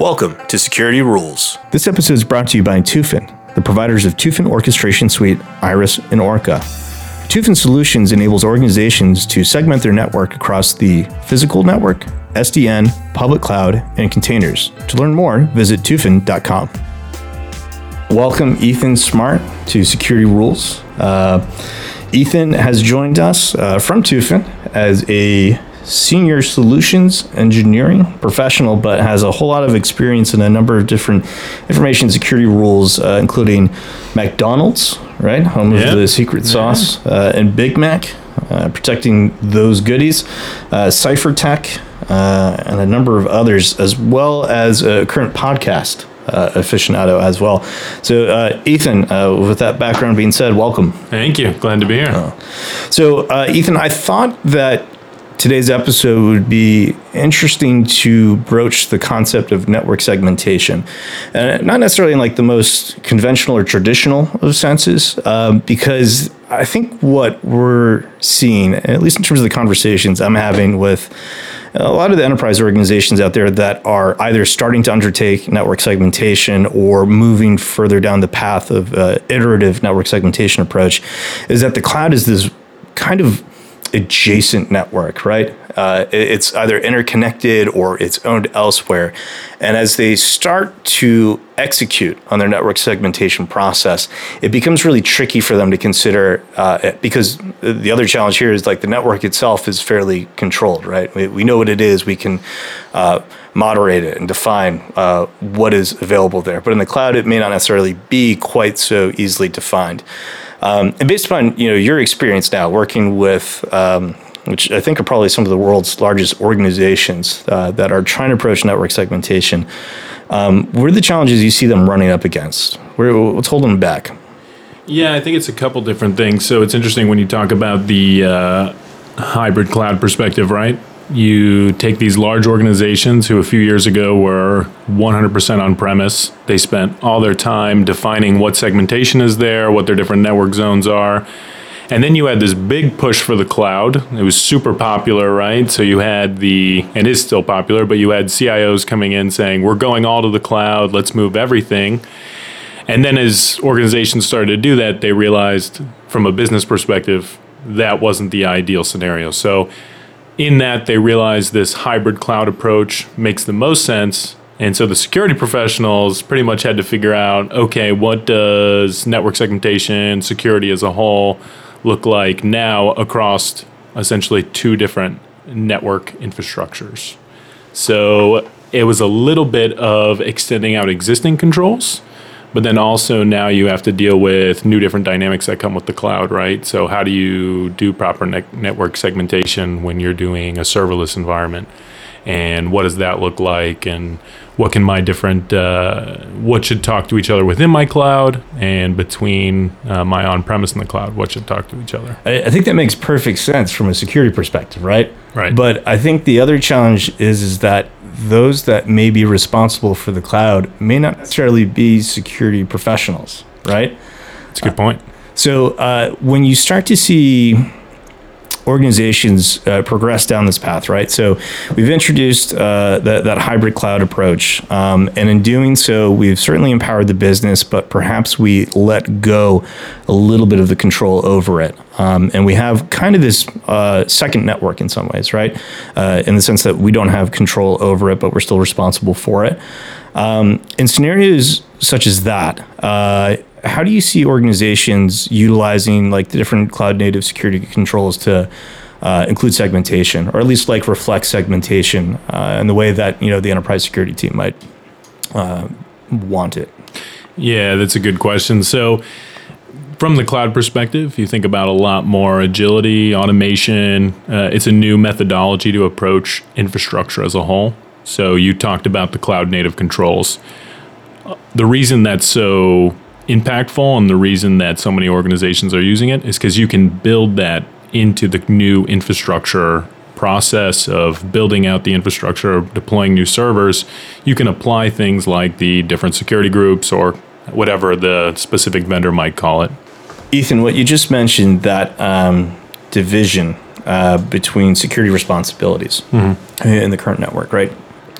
Welcome to Security Rules. This episode is brought to you by Tufin, the providers of Tufin Orchestration Suite, Iris, and Orca. Tufin Solutions enables organizations to segment their network across the physical network, SDN, public cloud, and containers. To learn more, visit tufin.com. Welcome, Ethan Smart, to Security Rules. Uh, Ethan has joined us uh, from Tufin as a senior solutions engineering professional, but has a whole lot of experience in a number of different information security rules, uh, including McDonald's, right, home Yeah. of the secret sauce, uh, and Big Mac, uh, protecting those goodies, uh, Cipher Tech, uh, and a number of others, as well as a current podcast. Uh, aficionado as well. So, uh, Ethan, uh, with that background being said, welcome. Thank you. Glad to be here. So, uh, Ethan, I thought that today's episode would be interesting to broach the concept of network segmentation, and not necessarily in like the most conventional or traditional of senses, um, because I think what we're seeing, at least in terms of the conversations I'm having with a lot of the enterprise organizations out there that are either starting to undertake network segmentation or moving further down the path of uh, iterative network segmentation approach, is that the cloud is this kind of adjacent network, right? Uh, it's either interconnected or it's owned elsewhere. And as they start to execute on their network segmentation process, it becomes really tricky for them to consider uh, because the other challenge here is like the network itself is fairly controlled, right? We, we know what it is. We can uh, moderate it and define uh, what is available there. But in the cloud, it may not necessarily be quite so easily defined. Um, and based upon you know your experience now working with, um, which I think are probably some of the world's largest organizations uh, that are trying to approach network segmentation, um, what are the challenges you see them running up against? What's holding them back? Yeah, I think it's a couple different things. So it's interesting when you talk about the uh, hybrid cloud perspective, right? You take these large organizations who a few years ago were 100% on premise. They spent all their time defining what segmentation is there, what their different network zones are. And then you had this big push for the cloud. It was super popular, right? So you had the, and is still popular, but you had CIOs coming in saying, we're going all to the cloud, let's move everything. And then as organizations started to do that, they realized from a business perspective, that wasn't the ideal scenario. So in that, they realized this hybrid cloud approach makes the most sense. And so the security professionals pretty much had to figure out okay, what does network segmentation, security as a whole look like now across essentially two different network infrastructures? So it was a little bit of extending out existing controls, but then also now you have to deal with new different dynamics that come with the cloud, right? So how do you do proper ne- network segmentation when you're doing a serverless environment? And what does that look like? And what can my different, uh, what should talk to each other within my cloud and between uh, my on premise and the cloud? What should talk to each other? I, I think that makes perfect sense from a security perspective, right? Right. But I think the other challenge is is that those that may be responsible for the cloud may not necessarily be security professionals, right? That's a good point. So uh, when you start to see organizations uh, progress down this path, right? So we've introduced uh, that, that hybrid cloud approach. Um, and in doing so, we've certainly empowered the business, but perhaps we let go a little bit of the control over it. Um, and we have kind of this uh, second network in some ways, right? Uh, in the sense that we don't have control over it, but we're still responsible for it. Um, in scenarios such as that, uh, how do you see organizations utilizing like the different cloud native security controls to uh, include segmentation, or at least like reflect segmentation uh, in the way that you know the enterprise security team might uh, want it? Yeah, that's a good question. So, from the cloud perspective, you think about a lot more agility, automation. Uh, it's a new methodology to approach infrastructure as a whole. So, you talked about the cloud native controls. Uh, The reason that's so impactful and the reason that so many organizations are using it is because you can build that into the new infrastructure process of building out the infrastructure, of deploying new servers, you can apply things like the different security groups or whatever the specific vendor might call it. Ethan, what you just mentioned that um, division uh, between security responsibilities in the current network, right?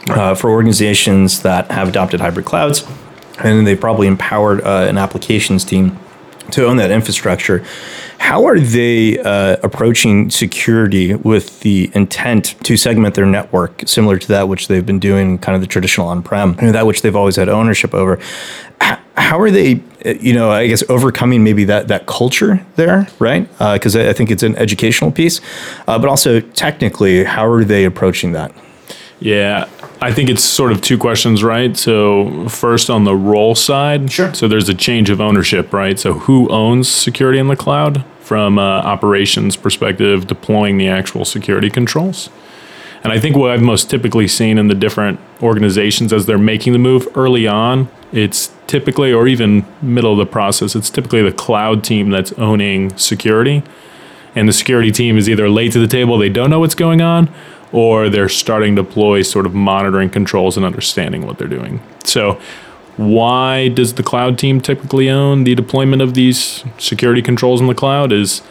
uh, for organizations that have adopted hybrid clouds, and they've probably empowered uh, an applications team to own that infrastructure. How are they uh, approaching security with the intent to segment their network, similar to that which they've been doing, kind of the traditional on-prem, and that which they've always had ownership over? How are they, uh, you know, I guess overcoming maybe that that culture there, right? Because I I think it's an educational piece, uh, but also technically, how are they approaching that? Yeah, I think it's sort of two questions, right? So, first on the role side. Sure. So, there's a change of ownership, right? So, who owns security in the cloud from uh, operations perspective, deploying the actual security controls? And I think what I've most typically seen in the different organizations as they're making the move early on, it's typically, or even middle of the process, it's typically the cloud team that's owning security. And the security team is either late to the table, they don't know what's going on, or they're starting to deploy sort of monitoring controls and understanding what they're doing. So, why does the cloud team typically own the deployment of these security controls in the cloud? Is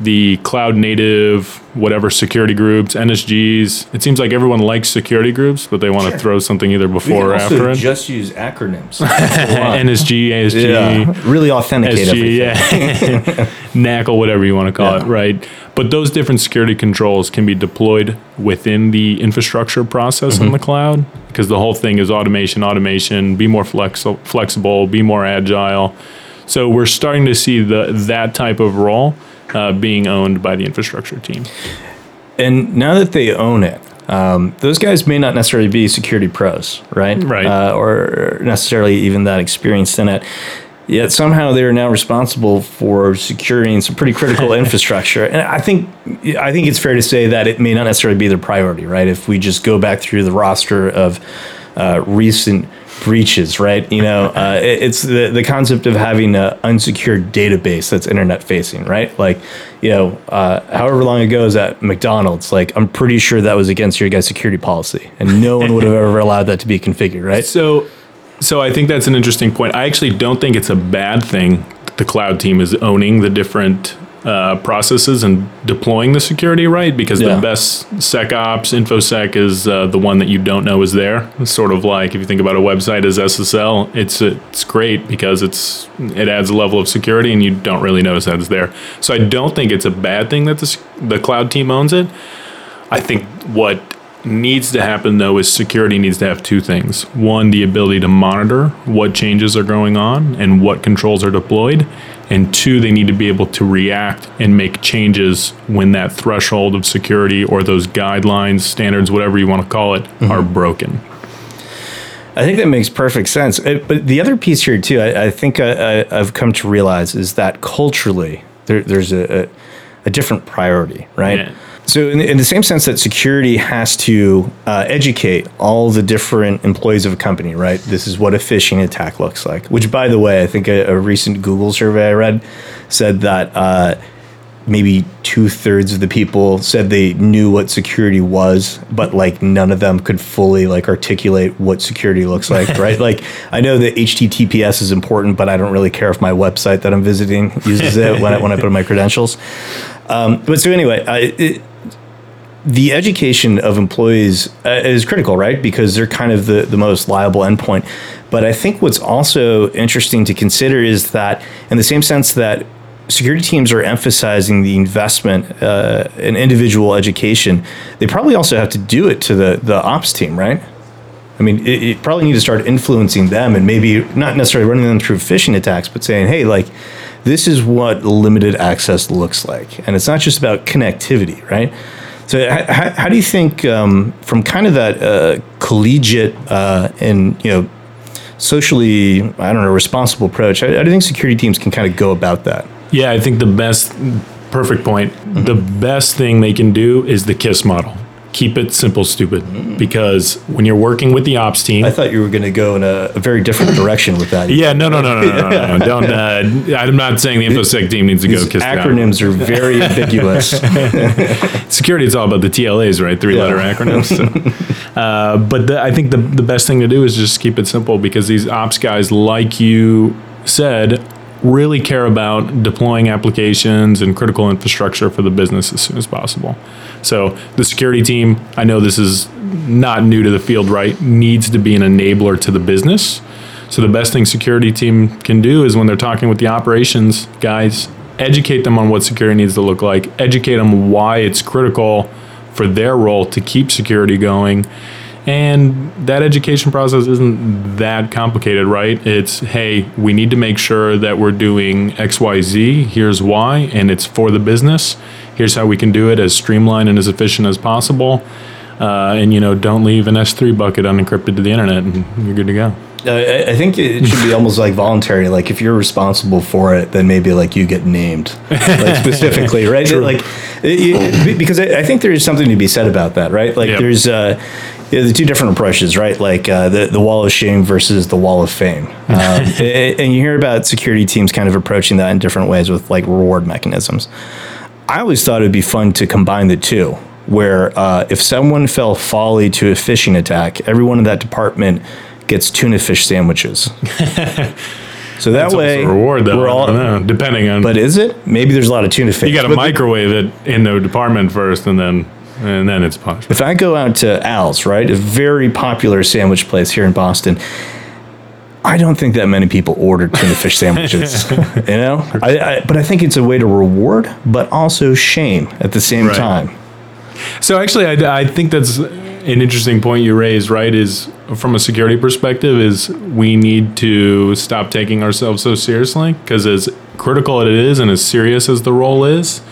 the cloud native, whatever security groups, NSGs. It seems like everyone likes security groups, but they want to throw something either before or after it. just use acronyms. NSG, ASG, yeah, really authenticate SG, everything. yeah, NACL, whatever you want to call it, right? But those different security controls can be deployed within the infrastructure process Mm-hmm. in the cloud because the whole thing is automation, automation, be more flexi- flexible, be more agile. So we're starting to see the that type of role uh, being owned by the infrastructure team. And now that they own it, um, those guys may not necessarily be security pros, right? Right. Uh, or necessarily even that experienced in it. Yet somehow they are now responsible for securing some pretty critical infrastructure. And I think I think it's fair to say that it may not necessarily be their priority, right? If we just go back through the roster of uh, recent breaches, right? You know, uh, it- it's the, the concept of having an unsecured database that's internet facing, right? Like, you know, uh, however long ago is at McDonald's, like, I'm pretty sure that was against your guys' security policy, and no one would have ever allowed that to be configured, right? So, so I think that's an interesting point. I actually don't think it's a bad thing that the cloud team is owning the different uh, processes and deploying the security right because Yeah. the best SecOps infosec is uh, the one that you don't know is there. It's sort of like if you think about a website as SSL, it's it's great because it's it adds a level of security and you don't really notice that it's there. So I don't think it's a bad thing that the the cloud team owns it. I think what needs to happen though is security needs to have two things. One, the ability to monitor what changes are going on and what controls are deployed. And two, they need to be able to react and make changes when that threshold of security or those guidelines, standards, whatever you want to call it, mm-hmm. are broken. I think that makes perfect sense. But the other piece here too, I, I think I, I've come to realize is that culturally there, there's a, a, a different priority, right? Yeah. So in, in the same sense that security has to uh, educate all the different employees of a company, right? This is what a phishing attack looks like. Which, by the way, I think a, a recent Google survey I read said that. Uh, maybe two thirds of the people said they knew what security was, but like none of them could fully like articulate what security looks like, right? Like I know that HTTPS is important, but I don't really care if my website that I'm visiting uses it when I, when I put in my credentials. Um, but so anyway, I, it, the education of employees uh, is critical, right? Because they're kind of the, the most liable endpoint. But I think what's also interesting to consider is that, in the same sense that security teams are emphasizing the investment uh, in individual education, they probably also have to do it to the, the ops team, right? I mean, it, it probably need to start influencing them and maybe not necessarily running them through phishing attacks, but saying, hey, like, this is what limited access looks like. And it's not just about connectivity, right? So, h- h- how do you think, um, from kind of that uh, collegiate uh, and, you know, socially, I don't know, responsible approach, how, how do you think security teams can kind of go about that? Yeah, I think the best, perfect point. The best thing they can do is the KISS model. Keep it simple, stupid. Because when you're working with the ops team, I thought you were going to go in a, a very different direction with that. yeah, no, no, no, no, no, no, no. Don't. Uh, I'm not saying the infosec team needs to go These kiss the acronyms are very ambiguous. security is all about the TLAs, right? Three letter Yeah. acronyms. So. Uh, but the, I think the, the best thing to do is just keep it simple because these ops guys, like you said, really care about deploying applications and critical infrastructure for the business as soon as possible. So the security team, I know this is not new to the field, right? Needs to be an enabler to the business. So the best thing security team can do is when they're talking with the operations guys, educate them on what security needs to look like, educate them why it's critical for their role to keep security going. And that education process isn't that complicated, right? It's, hey, we need to make sure that we're doing XYZ. Here's why, and it's for the business. Here's how we can do it as streamlined and as efficient as possible. Uh, and, you know, don't leave an S3 bucket unencrypted to the internet, and you're good to go. Uh, I think it should be almost like voluntary. Like if you're responsible for it, then maybe like you get named like specifically, right? Like it, because I, think there is something to be said about that, right? Like yep. there's uh, the two different approaches, right? Like uh, the the wall of shame versus the wall of fame, um, and you hear about security teams kind of approaching that in different ways with like reward mechanisms. I always thought it'd be fun to combine the two, where uh, if someone fell folly to a phishing attack, everyone in that department gets tuna fish sandwiches. So that That's way, reward though. We're all know, depending on. But is it? Maybe there's a lot of tuna fish. You got to microwave it in the department first, and then and then it's punishment. If I go out to Al's, right, a very popular sandwich place here in Boston, I don't think that many people order tuna fish sandwiches. you know, I, I, but I think it's a way to reward, but also shame at the same right. time. So actually, I, I think that's an interesting point you raised, right? Is from a security perspective, is we need to stop taking ourselves so seriously because as critical it is and as serious as the role is,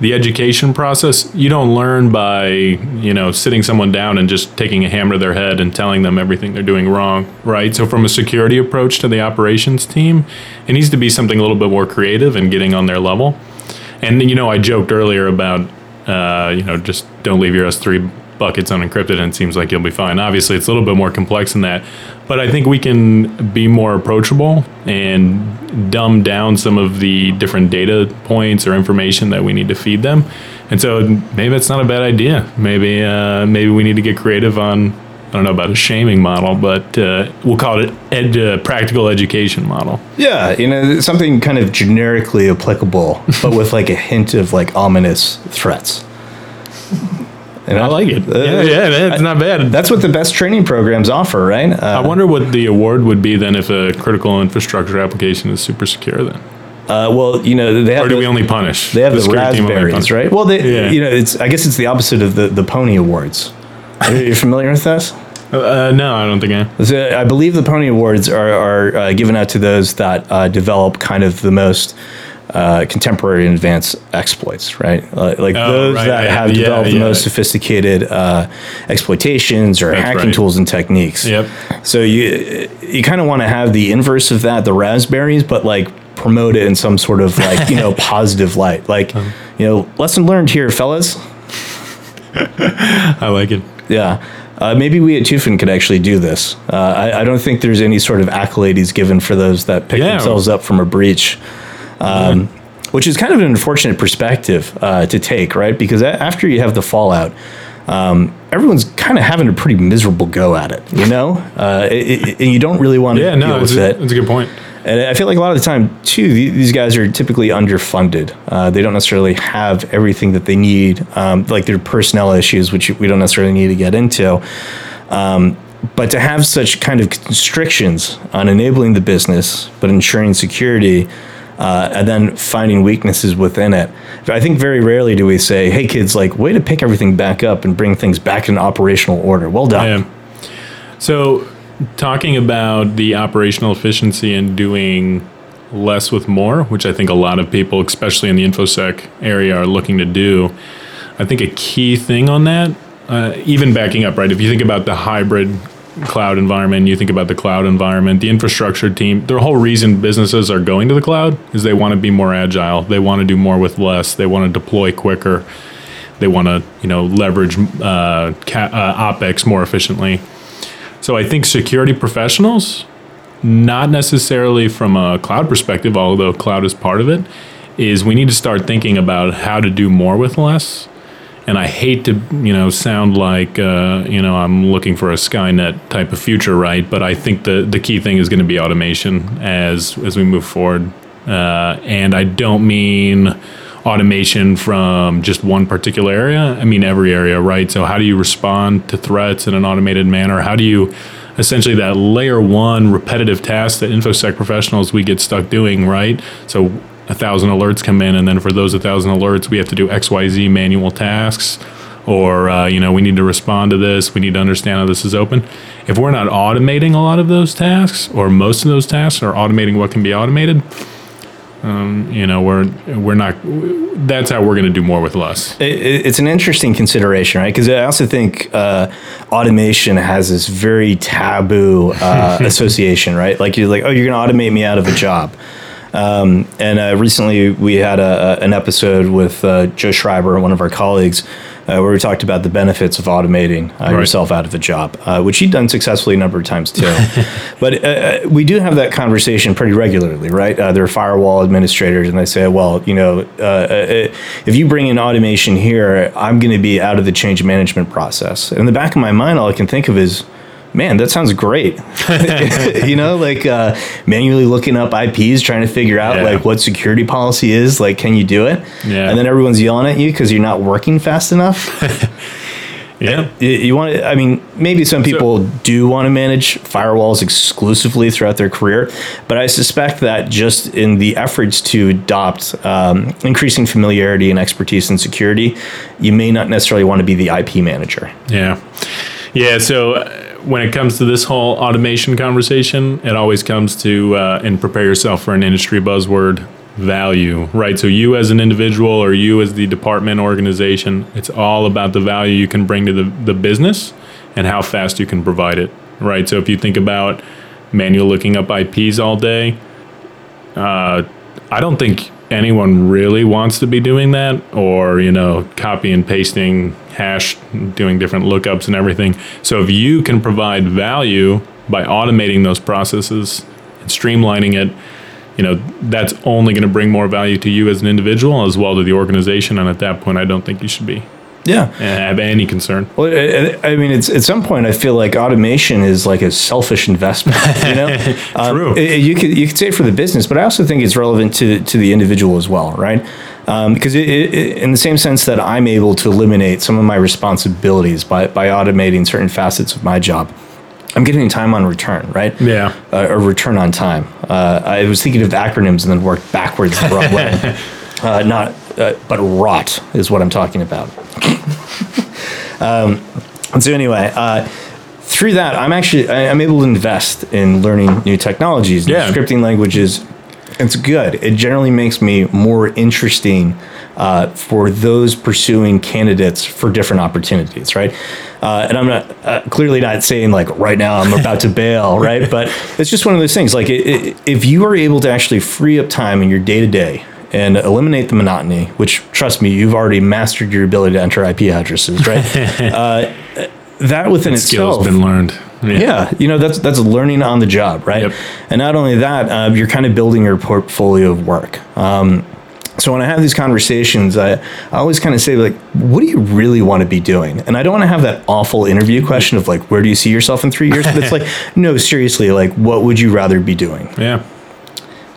the education process you don't learn by you know sitting someone down and just taking a hammer to their head and telling them everything they're doing wrong right? So from a security approach to the operations team it needs to be something a little bit more creative and getting on their level. And you know i joked earlier about uh, you know just don't leave your s3 buckets unencrypted and it seems like you'll be fine. Obviously, it's a little bit more complex than that, but I think we can be more approachable and dumb down some of the different data points or information that we need to feed them. And so maybe it's not a bad idea. Maybe uh, maybe we need to get creative on I don't know about a shaming model, but uh, we'll call it ed, uh, practical education model. Yeah, you know, something kind of generically applicable, but with like a hint of like ominous threats. And I like it. Uh, yeah, yeah, it's not bad. That's what the best training programs offer, right? Uh, I wonder what the award would be then if a critical infrastructure application is super secure then. Uh, well, you know, they have. Or do the, we only punish? They have the, the raspberries, right? Well, they, yeah. you know, it's. I guess it's the opposite of the the Pwnie Awards. Are you familiar with this? Uh, no, I don't think I. So I believe the Pwnie Awards are are uh, given out to those that uh, develop kind of the most uh, contemporary and advanced exploits, right? Uh, like oh, those right, that have yeah, developed yeah, the most sophisticated uh, exploitations or That's hacking right. tools and techniques. Yep. So you you kind of want to have the inverse of that, the raspberries, but like promote it in some sort of like you know positive light. Like um, you know, lesson learned here, fellas. I like it. Yeah. Uh, maybe we at Tufin could actually do this. Uh, I, I, don't think there's any sort of accolades given for those that pick yeah. themselves up from a breach um, which is kind of an unfortunate perspective uh, to take, right? Because after you have the fallout, um, everyone's kind of having a pretty miserable go at it, you know, uh, it, it, and you don't really want to yeah, no, deal with a, it. That's a good point. And I feel like a lot of the time too, these guys are typically underfunded. Uh, they don't necessarily have everything that they need, um, like their personnel issues, which we don't necessarily need to get into. Um, but to have such kind of constrictions on enabling the business, but ensuring security, uh, and then finding weaknesses within it. I think very rarely do we say, "Hey, kids, like, way to pick everything back up and bring things back in operational order." Well done. So, talking about the operational efficiency and doing less with more, which I think a lot of people, especially in the infosec area, are looking to do. I think a key thing on that, uh, even backing up, right? If you think about the hybrid cloud environment, you think about the cloud environment, the infrastructure team, the whole reason businesses are going to the cloud is they want to be more agile. They want to do more with less. They want to deploy quicker. They want to, you know, leverage uh, ca- uh, OpEx more efficiently. So I think security professionals, not necessarily from a cloud perspective, although cloud is part of it, is we need to start thinking about how to do more with less and I hate to you know sound like uh, you know I'm looking for a Skynet type of future, right? But I think the the key thing is going to be automation as as we move forward. Uh, and I don't mean automation from just one particular area. I mean every area, right? So how do you respond to threats in an automated manner? How do you essentially that layer one repetitive task that infosec professionals we get stuck doing, right? So a thousand alerts come in, and then for those a thousand alerts, we have to do X, Y, Z manual tasks, or uh, you know we need to respond to this. We need to understand how this is open. If we're not automating a lot of those tasks, or most of those tasks, or automating what can be automated, um, you know we're we're not. That's how we're going to do more with less. It, it's an interesting consideration, right? Because I also think uh, automation has this very taboo uh, association, right? Like you're like, oh, you're going to automate me out of a job. Um, and uh, recently we had a, an episode with uh, Joe Schreiber, one of our colleagues, uh, where we talked about the benefits of automating uh, right. yourself out of a job, uh, which he'd done successfully a number of times too. but uh, we do have that conversation pretty regularly, right? there are firewall administrators, and they say, well, you know, if you bring in automation here, I'm going to be out of the change management process. And in the back of my mind, all I can think of is, man, that sounds great. you know, like uh, manually looking up IPs, trying to figure out yeah. like what security policy is. Like, can you do it? Yeah. And then everyone's yelling at you because you're not working fast enough. yeah. You, you want I mean, maybe some people so, do want to manage firewalls exclusively throughout their career, but I suspect that just in the efforts to adopt um, increasing familiarity and expertise in security, you may not necessarily want to be the IP manager. Yeah. Yeah. So, uh, when it comes to this whole automation conversation, it always comes to uh, and prepare yourself for an industry buzzword value, right? So you as an individual or you as the department organization, it's all about the value you can bring to the, the business and how fast you can provide it, right? So if you think about manual looking up IPs all day, uh, I don't think anyone really wants to be doing that or, you know, copy and pasting hash, doing different lookups and everything. So if you can provide value by automating those processes and streamlining it, you know, that's only going to bring more value to you as an individual as well to the organization. And at that point, I don't think you should be yeah have any concern well i mean it's at some point i feel like automation is like a selfish investment you know True. Um, you could you could say it for the business but i also think it's relevant to to the individual as well right um, because it, it, in the same sense that i'm able to eliminate some of my responsibilities by by automating certain facets of my job I'm getting time on return, right? Yeah. Uh, or return on time. Uh, I was thinking of acronyms and then worked backwards the wrong way. Uh, not, uh, but rot is what I'm talking about. um, so anyway, uh, through that, I'm actually I'm able to invest in learning new technologies, yeah. scripting languages. It's good. It generally makes me more interesting uh, for those pursuing candidates for different opportunities, right? Uh, and I'm not uh, clearly not saying like right now I'm about to bail, right? But it's just one of those things. Like it, it, if you are able to actually free up time in your day to day and eliminate the monotony, which trust me, you've already mastered your ability to enter IP addresses, right? uh, that within that itself has been learned. Yeah. yeah. you know that's that's learning on the job, right? Yep. And not only that, uh, you're kind of building your portfolio of work. Um, so when I have these conversations, I, I always kind of say like, what do you really want to be doing? And I don't want to have that awful interview question of like, where do you see yourself in three years? But it's like, no, seriously, like, what would you rather be doing? Yeah.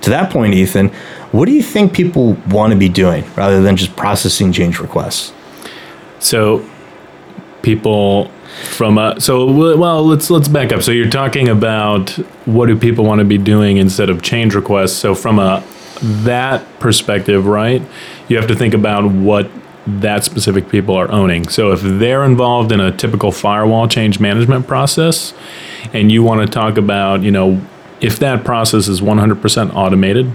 To that point, Ethan, what do you think people want to be doing rather than just processing change requests? So, people from a so well let's let's back up. So you're talking about what do people want to be doing instead of change requests. So from a that perspective, right? You have to think about what that specific people are owning. So if they're involved in a typical firewall change management process and you want to talk about, you know, if that process is 100% automated,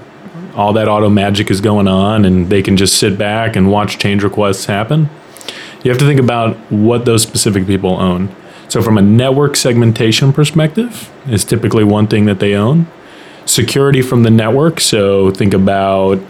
all that auto magic is going on and they can just sit back and watch change requests happen. You have to think about what those specific people own. So, from a network segmentation perspective, is typically one thing that they own. Security from the network. So, think about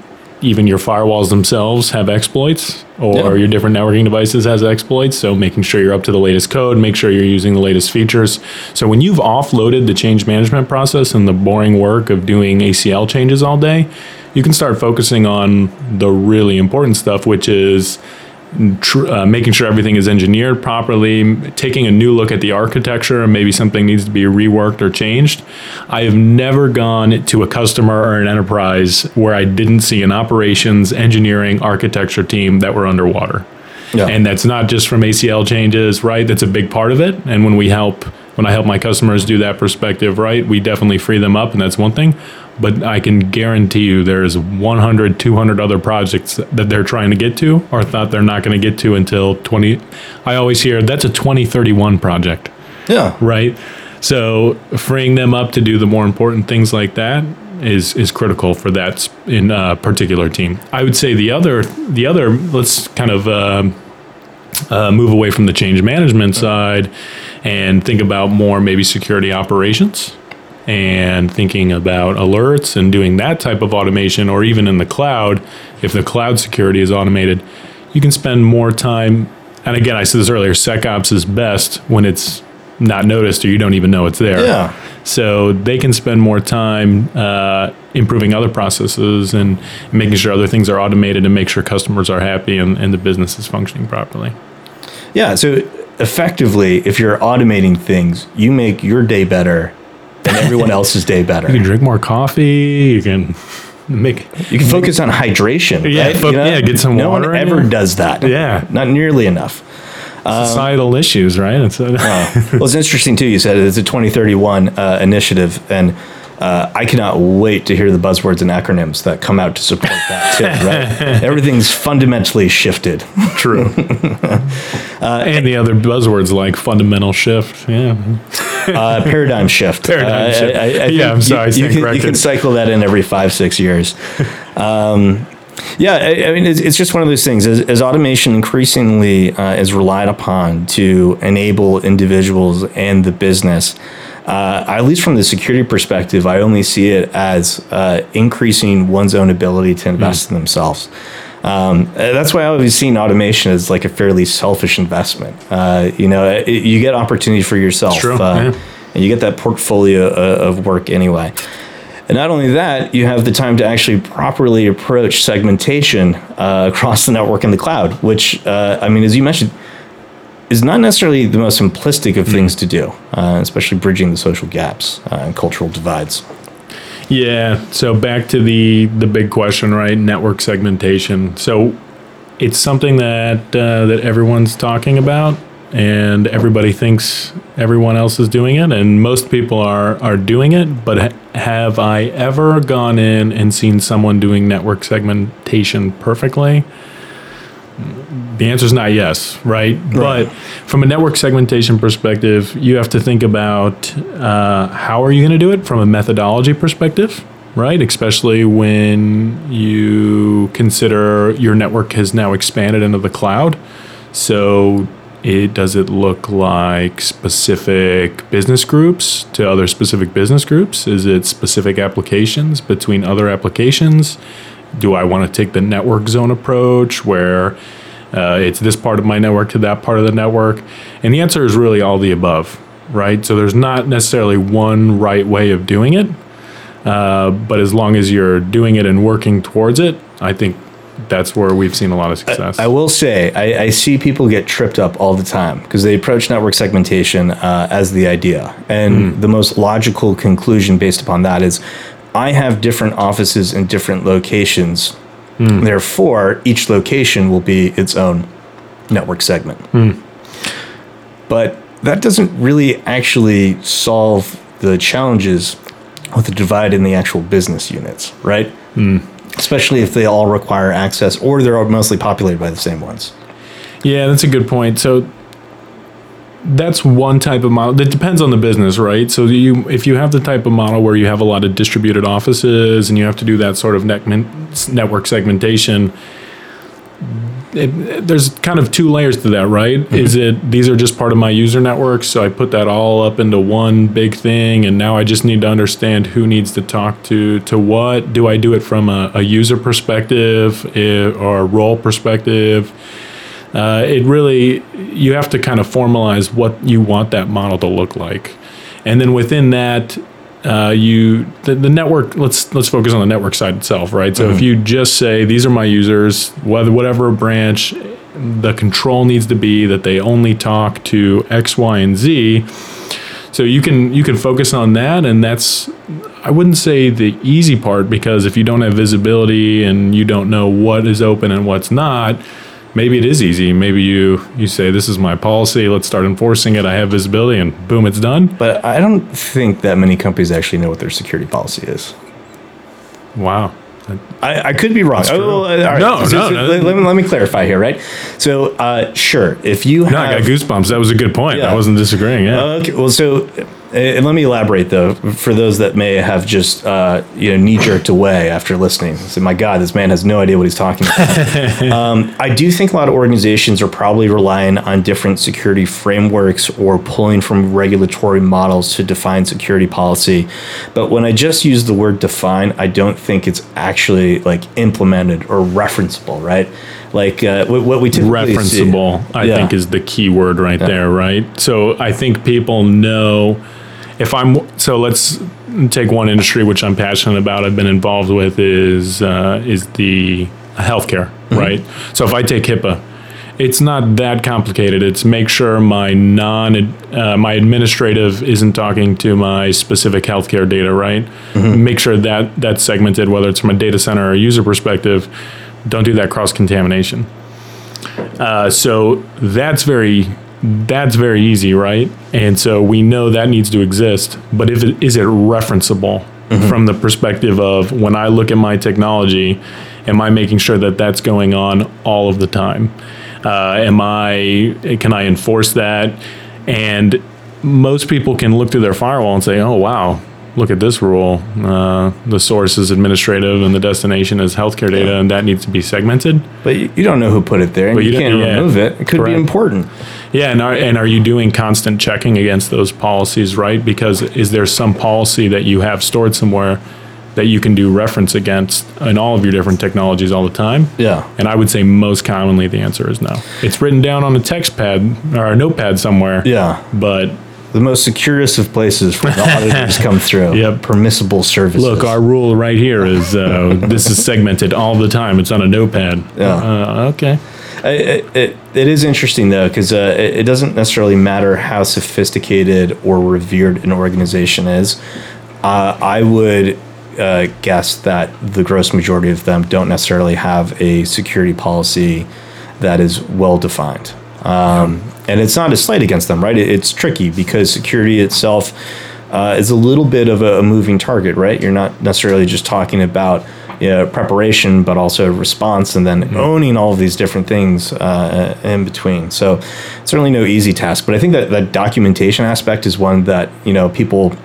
even your firewalls themselves have exploits or yeah. your different networking devices has exploits so making sure you're up to the latest code make sure you're using the latest features so when you've offloaded the change management process and the boring work of doing acl changes all day you can start focusing on the really important stuff which is tr- uh, making sure everything is engineered properly, taking a new look at the architecture, and maybe something needs to be reworked or changed. I have never gone to a customer or an enterprise where I didn't see an operations, engineering, architecture team that were underwater. Yeah. And that's not just from ACL changes, right? That's a big part of it. And when we help, when I help my customers do that perspective, right, we definitely free them up, and that's one thing. But I can guarantee you there's 100, 200 other projects that they're trying to get to or thought they're not going to get to until 20. I always hear that's a 2031 project Yeah. right? So freeing them up to do the more important things like that is is critical for that in a particular team. I would say the other the other let's kind of um uh, move away from the change management side and think about more maybe security operations and thinking about alerts and doing that type of automation or even in the cloud if the cloud security is automated you can spend more time and again i said this earlier secops is best when it's not noticed or you don't even know it's there Yeah. so they can spend more time uh, improving other processes and making sure other things are automated and make sure customers are happy and, and the business is functioning properly Yeah. So effectively, if you're automating things, you make your day better and everyone else's day better. You can drink more coffee. You can make. You can focus on hydration. Yeah, right? fo- yeah, get some no water one ever you. does that. Yeah. not nearly enough. societal issues, right? It's a, well, it's interesting too. You said it's a 2031 uh, initiative, and uh, I cannot wait to hear the buzzwords and acronyms that come out to support that too. Right? Everything's fundamentally shifted. true. and the other buzzwords like fundamental shift. Yeah. Uh, paradigm shift. Paradigm Uh, shift. I, I Yeah, think I'm sorry, I You, you, can, you can cycle that in every five, six years. Um, yeah, I, I mean, it's, it's just one of those things. As, as automation increasingly uh, is relied upon to enable individuals and the business, uh, at least from the security perspective, I only see it as uh, increasing one's own ability to invest in themselves. Um, that's why I've always seen automation as like a fairly selfish investment. Uh, you know, it, you get opportunity for yourself, true, uh, yeah. and you get that portfolio uh, of work anyway. And not only that, you have the time to actually properly approach segmentation uh, across the network and the cloud, which, uh, I mean, as you mentioned, is not necessarily the most simplistic of things to do, uh, especially bridging the social gaps uh, and cultural divides. Yeah. So back to the the big question, right? Network segmentation. So it's something that uh, that everyone's talking about, and everybody thinks everyone else is doing it, and most people are are doing it. But ha- have I ever gone in and seen someone doing network segmentation perfectly? The answer is not yes, right? But from a network segmentation perspective, you have to think about uh, how are you going to do it from a methodology perspective, right? Especially when you consider your network has now expanded into the cloud. So, it does it look like specific business groups to other specific business groups? Is it specific applications between other applications? Do I want to take the network zone approach where uh, it's this part of my network to that part of the network? And the answer is really all the above, right? So there's not necessarily one right way of doing it. Uh, but as long as you're doing it and working towards it, I think that's where we've seen a lot of success. I will say, I, I see people get tripped up all the time because they approach network segmentation uh, as the idea. And hmm. the most logical conclusion based upon that is I have different offices in different locations. Hmm. Therefore, each location will be its own network segment. Hmm. But that doesn't really actually solve the challenges with the divide in the actual business units, right? Especially if they all require access or they're mostly populated by the same ones. Yeah, that's a good point. So that's one type of model. It depends on the business, right? So you, if you have the type of model where you have a lot of distributed offices and you have to do that sort of net, network segmentation, it, there's kind of two layers to that, right? Is it these are just part of my user network, so I put that all up into one big thing, and now I just need to understand who needs to talk to to what? Do I do it from a, a user perspective eh, or a role perspective? Uh, it really you have to kind of formalize what you want that model to look like, and then within that, uh, you the, the network. Let's let's focus on the network side itself, right? So if you just say these are my users, whether whatever branch, the control needs to be that they only talk to X, Y, and Z. So you can you can focus on that, and that's I wouldn't say the easy part because if you don't have visibility and you don't know what is open and what's not, maybe it is easy. Maybe you you say this is my policy. Let's start enforcing it. I have visibility, and boom, it's done. But I don't think that many companies actually know what their security policy is. Wow. I, I could be wrong. Oh, right. No, So- no, so no. Let, let me, let me clarify here, right? So, uh, sure, if you have. No, I got goosebumps. That was a good point. Yeah. I wasn't disagreeing. Yeah. Okay, well, so and let me elaborate though for those that may have just uh, you know knee jerked away after listening. Say, my God, this man has no idea what he's talking about. um, I do think a lot of organizations are probably relying on different security frameworks or pulling from regulatory models to define security policy. But when I just use the word define, I don't think it's actually like implemented or referenceable, right? Like uh, what, what we typically see- referenceable i Yeah. think is the key word right there right so i think people know if i'm so let's take one industry which i'm passionate about i've been involved with is uh, is the healthcare Mm-hmm. right? So if i take hipaa it's not that complicated. It's make sure my non uh, my administrative isn't talking to my specific healthcare data right? Mm-hmm. make sure that that's segmented whether it's from a data center or user perspective. Don't do that cross contamination uh, so that's very that's very easy, right? And so we know that needs to exist. But if it, is it referenceable from the perspective of when I look at my technology, am I making sure that that's going on all of the time? Uh, am I can I enforce that? And most people can look through their firewall and say, "Oh wow, look at this rule. Uh, the source is administrative and the destination is healthcare data, and that needs to be segmented." But you, you don't know who put it there, and But you, you can't yeah, remove it. It could correct. be important. Yeah, and are, and are you doing constant checking against those policies, right? Because is there some policy that you have stored somewhere that you can do reference against in all of your different technologies all the time? Yeah. And I would say most commonly the answer is no. It's written down on a text pad or a notepad somewhere. Yeah. But The most securest of places for the auditors come through. Yep. Permissible services. look, our rule right here is uh, this is segmented all the time. It's on a notepad. Yeah. Uh, okay. it, it, it is interesting though because uh, it, it doesn't necessarily matter how sophisticated or revered an organization is. Uh, I would uh, guess that the gross majority of them don't necessarily have a security policy that is well defined. Um, and it's not a slight against them, right? It's tricky because security itself uh, is a little bit of a, moving target, right? You're not necessarily just talking about you know, preparation, but also response, and then owning all of these different things uh, in between. So, certainly no easy task. But I think that that documentation aspect is one that you know people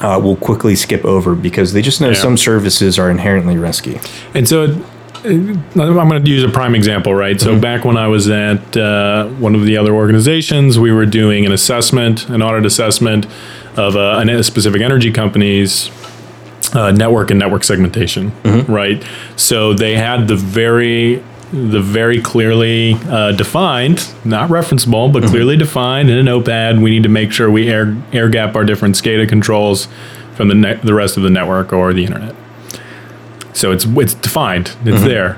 uh, will quickly skip over because they just know Yeah. some services are inherently risky. And so I'm going to use a prime example, right? So back when I was at uh, one of the other organizations, we were doing an assessment, an audit assessment of uh, a specific energy company's uh, network and network segmentation, right? So they had the very the very clearly uh, defined, not referenceable, but clearly defined in a notepad. We need to make sure we air air gap our different SCADA controls from the ne- the rest of the network or the internet. So it's it's defined. It's there.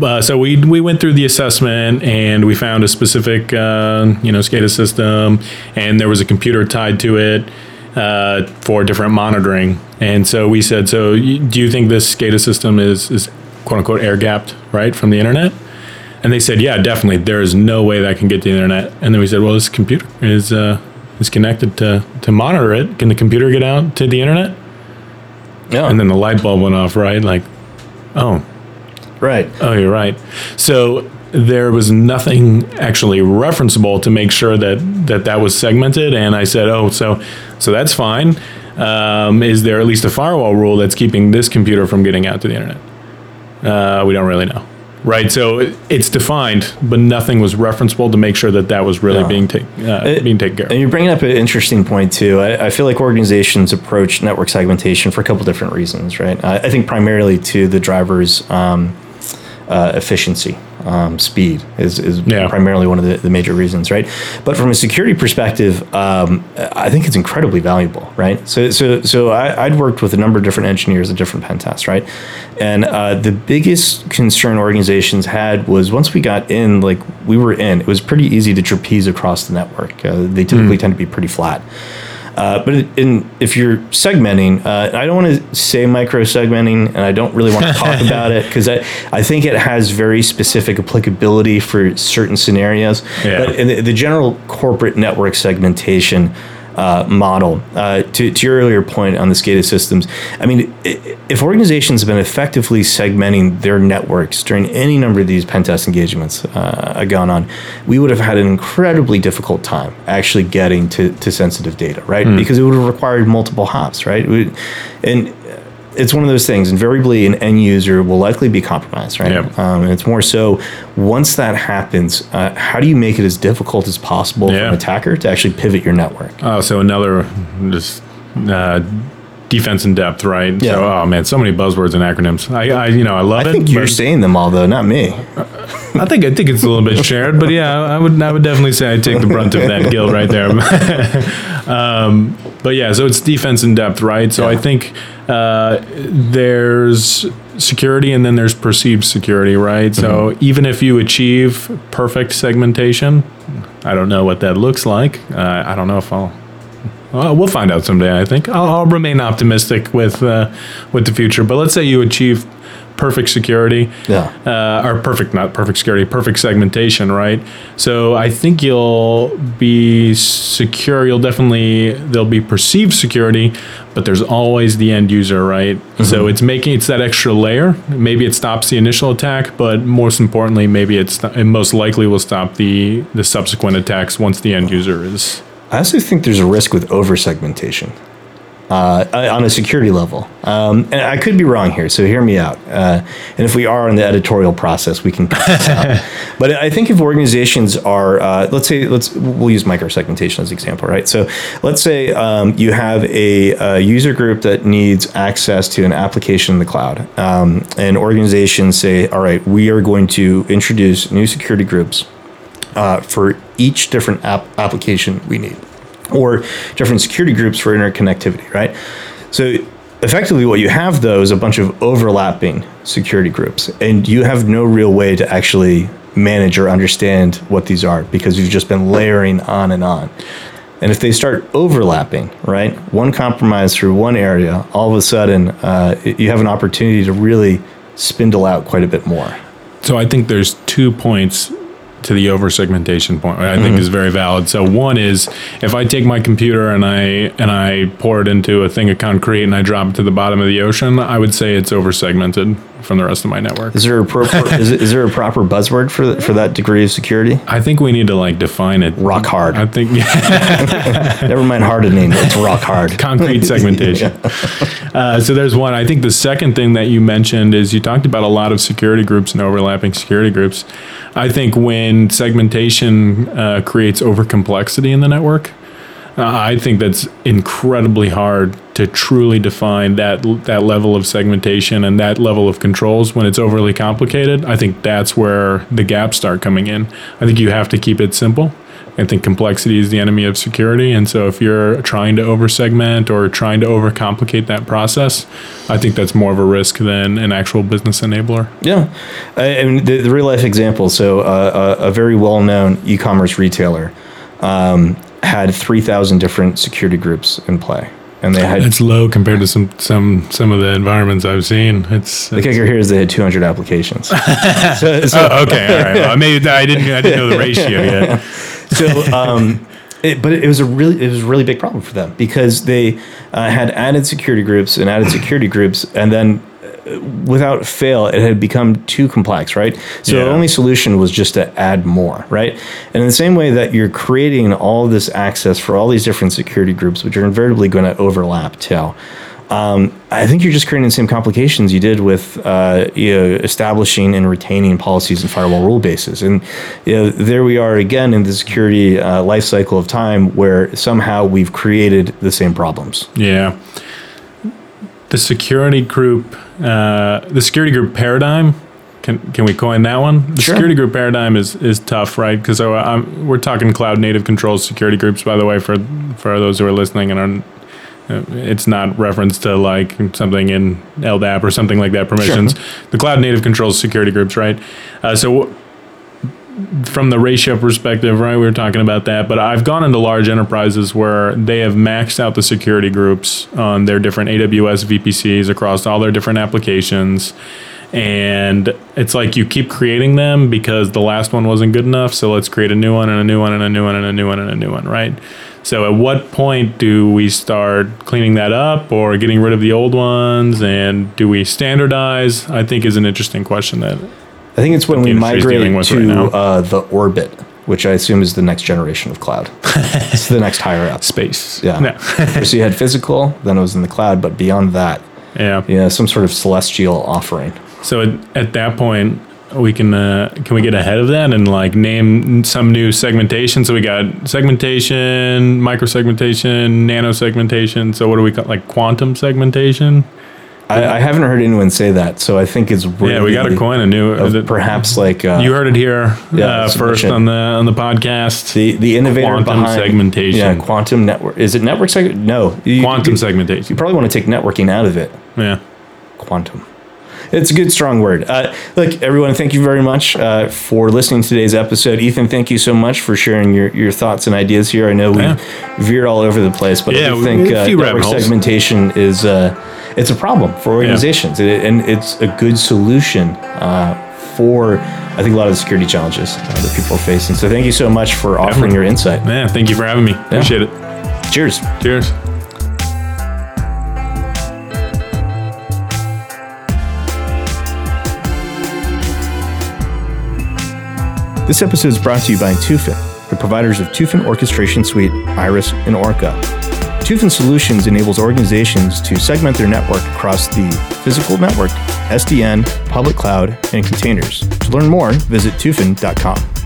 Uh, so we we went through the assessment and we found a specific uh, you know SCADA system, and there was a computer tied to it uh, for different monitoring. And so we said, so do you think this SCADA system is is quote unquote air gapped right from the internet? And they said, yeah, definitely. There is no way that can get to the internet. And then we said, well, this computer is uh, is connected to to monitor it. Can the computer get out to the internet? Yeah, And then the light bulb went off, right? Like, oh, right. Oh, you're right. So there was nothing actually referenceable to make sure that that, that was segmented. And I said, oh, so so that's fine. Um, is there at least a firewall rule that's keeping this computer from getting out to the internet? Uh, we don't really know. Right, so it- it's defined, but nothing was referenceable to make sure that that was really Yeah. being taken uh, It- being taken care of. And you're bringing up an interesting point too. I, I feel like organizations approach network segmentation for a couple different reasons, right? I, I think primarily to the driver's um, uh, efficiency. Um, speed is, is Yeah. primarily one of the, the major reasons, right? But from a security perspective, um, I think it's incredibly valuable, right? So, so, so I, I'd worked with a number of different engineers at different pen tests, right? And uh, the biggest concern organizations had was once we got in, like we were in, it was pretty easy to trapeze across the network. Uh, they typically tend to be pretty flat. Uh, but in, if you're segmenting, uh, I don't want to say micro segmenting, and I don't really want to talk about it because I, I think it has very specific applicability for certain scenarios. Yeah. But in the, the general corporate network segmentation uh, model, uh, to, to your earlier point on the SCADA systems, I mean, if organizations have been effectively segmenting their networks during any number of these pen test engagements uh, gone on, we would have had an incredibly difficult time actually getting to, to sensitive data, right? Because it would have required multiple hops, right? And it's one of those things. Invariably, an end user will likely be compromised, right? Yep. Um, and it's more so once that happens, uh, how do you make it as difficult as possible for an attacker to actually pivot your network? Oh, so another just uh, defense in depth, right? Yeah. So, oh man, so many buzzwords and acronyms. I, I you know, I love I it. I think you're saying them all, though, not me. I think I think it's a little bit shared, but yeah, I would I would definitely say I take the brunt of that guilt right there. um, but yeah, so it's defense in depth, right? So I think uh, there's security and then there's perceived security, right? So even if you achieve perfect segmentation, I don't know what that looks like. Uh, I don't know if I'll. Well, we'll find out someday. I think I'll, I'll remain optimistic with uh, with the future. But let's say you achieve perfect security, Yeah. uh, or perfect, not perfect security, perfect segmentation, right? So I think you'll be secure. You'll definitely there'll be perceived security, but there's always the end user, right? So it's making it's that extra layer. Maybe it stops the initial attack, but most importantly, maybe it's it most likely will stop the the subsequent attacks once the end user is. I also think there's a risk with over segmentation uh, on a security level. Um, and I could be wrong here, so hear me out. Uh, and if we are in the editorial process, we can cut this out. But I think if organizations are, uh, let's say, let's we'll use microsegmentation as an example, right? So let's say um, you have a, a user group that needs access to an application in the cloud, um, and organizations say, all right, we are going to introduce new security groups uh, for each different app application we need, or different security groups for interconnectivity, right? So effectively, what you have though is a bunch of overlapping security groups, and you have no real way to actually manage or understand what these are because you've just been layering on and on. And if they start overlapping, right, one compromise through one area, all of a sudden uh, you have an opportunity to really spindle out quite a bit more. So I think there's two points to the over segmentation point I think mm-hmm. is very valid. So one is if I take my computer and I and I pour it into a thing of concrete and I drop it to the bottom of the ocean, I would say it's over segmented from the rest of my network. Is there a proper is, is there a proper buzzword for for that degree of security? I think we need to like define it. Rock hard. I think yeah, Never mind hardening. It's rock hard. concrete segmentation. uh, so there's one. I think the second thing that you mentioned is you talked about a lot of security groups and overlapping security groups. I think when segmentation uh, creates over complexity in the network, uh, I think that's incredibly hard to truly define that that level of segmentation and that level of controls when it's overly complicated. I think that's where the gaps start coming in. I think you have to keep it simple. I think complexity is the enemy of security, and so if you're trying to over segment or trying to overcomplicate that process, I think that's more of a risk than an actual business enabler. Yeah, I, the, the real life example. So uh, a, a very well known e commerce retailer um, had three thousand different security groups in play, and they had. It's low compared to some some some of the environments I've seen. It's, the kicker here is they had 200 applications. so, so, Oh, okay, all right. Well, maybe I didn't I didn't know the ratio yet. so um, it, but it was a really it was a really big problem for them because they uh, had added security groups and added security groups and then without fail it had become too complex right so Yeah. the only solution was just to add more right and in the same way that you're creating all this access for all these different security groups which are invariably going to overlap too um, I think you're just creating the same complications you did with uh, you know, establishing and retaining policies and firewall rule bases. And you know, there we are again in the security uh, life cycle of time where somehow we've created the same problems. Yeah. The security group, uh, the security group paradigm Can can we coin that one? The Sure. security group paradigm is is tough, right? Because so I'm, we're talking cloud native controls security groups. By the way, for for those who are listening and are. uh, It's not reference to like something in LDAP or something like that. Permissions, the cloud native controls security groups, right? Uh, so from the ratio perspective, right? We were talking about that, but I've gone into large enterprises where they have maxed out the security groups on their different AWS VPCs across all their different applications. And it's like you keep creating them because the last one wasn't good enough. So let's create a new one and a new one and a new one and a new one and a new one, right? So at what point do we start cleaning that up or getting rid of the old ones? And do we standardize? I think is an interesting question that I think it's when we migrate with right to uh, the orbit, which I assume is the next generation of cloud. it's the next higher up. space. Yeah. No. so you had physical, then it was in the cloud, but beyond that, yeah. know, some sort of celestial offering. So at, at that point, we can uh, can we get ahead of that and like name some new segmentation? So we got segmentation, micro segmentation, nano segmentation. So what do we call like quantum segmentation? I, I haven't heard anyone say that, so I think it's really Yeah, we got to coin a new. of uh, perhaps like uh, you heard it here Yeah, uh, first on the on the podcast. the the innovator quantum behind segmentation. Yeah, quantum network. Is it network seg? No, you, quantum You, segmentation. you probably want to take networking out of it. Yeah. quantum. It's a good, strong word. Uh, look, everyone, thank you very much uh, for listening to today's episode. Ethan, thank you so much for sharing your, your thoughts and ideas here. I know we Yeah. veered all over the place, but Yeah, I think uh, network segmentation is uh, it's a problem for organizations, It- and it's a good solution uh, for I think a lot of the security challenges uh, that people are facing. So thank you so much for offering Definitely. your insight. Yeah. Thank you for having me. Appreciate it. Cheers. Cheers. This episode is brought to you by Tufin, the providers of Tufin Orchestration Suite, Iris, and Orca. Tufin Solutions enables organizations to segment their network across the physical network, SDN, public cloud, and containers. To learn more, visit tufin.com.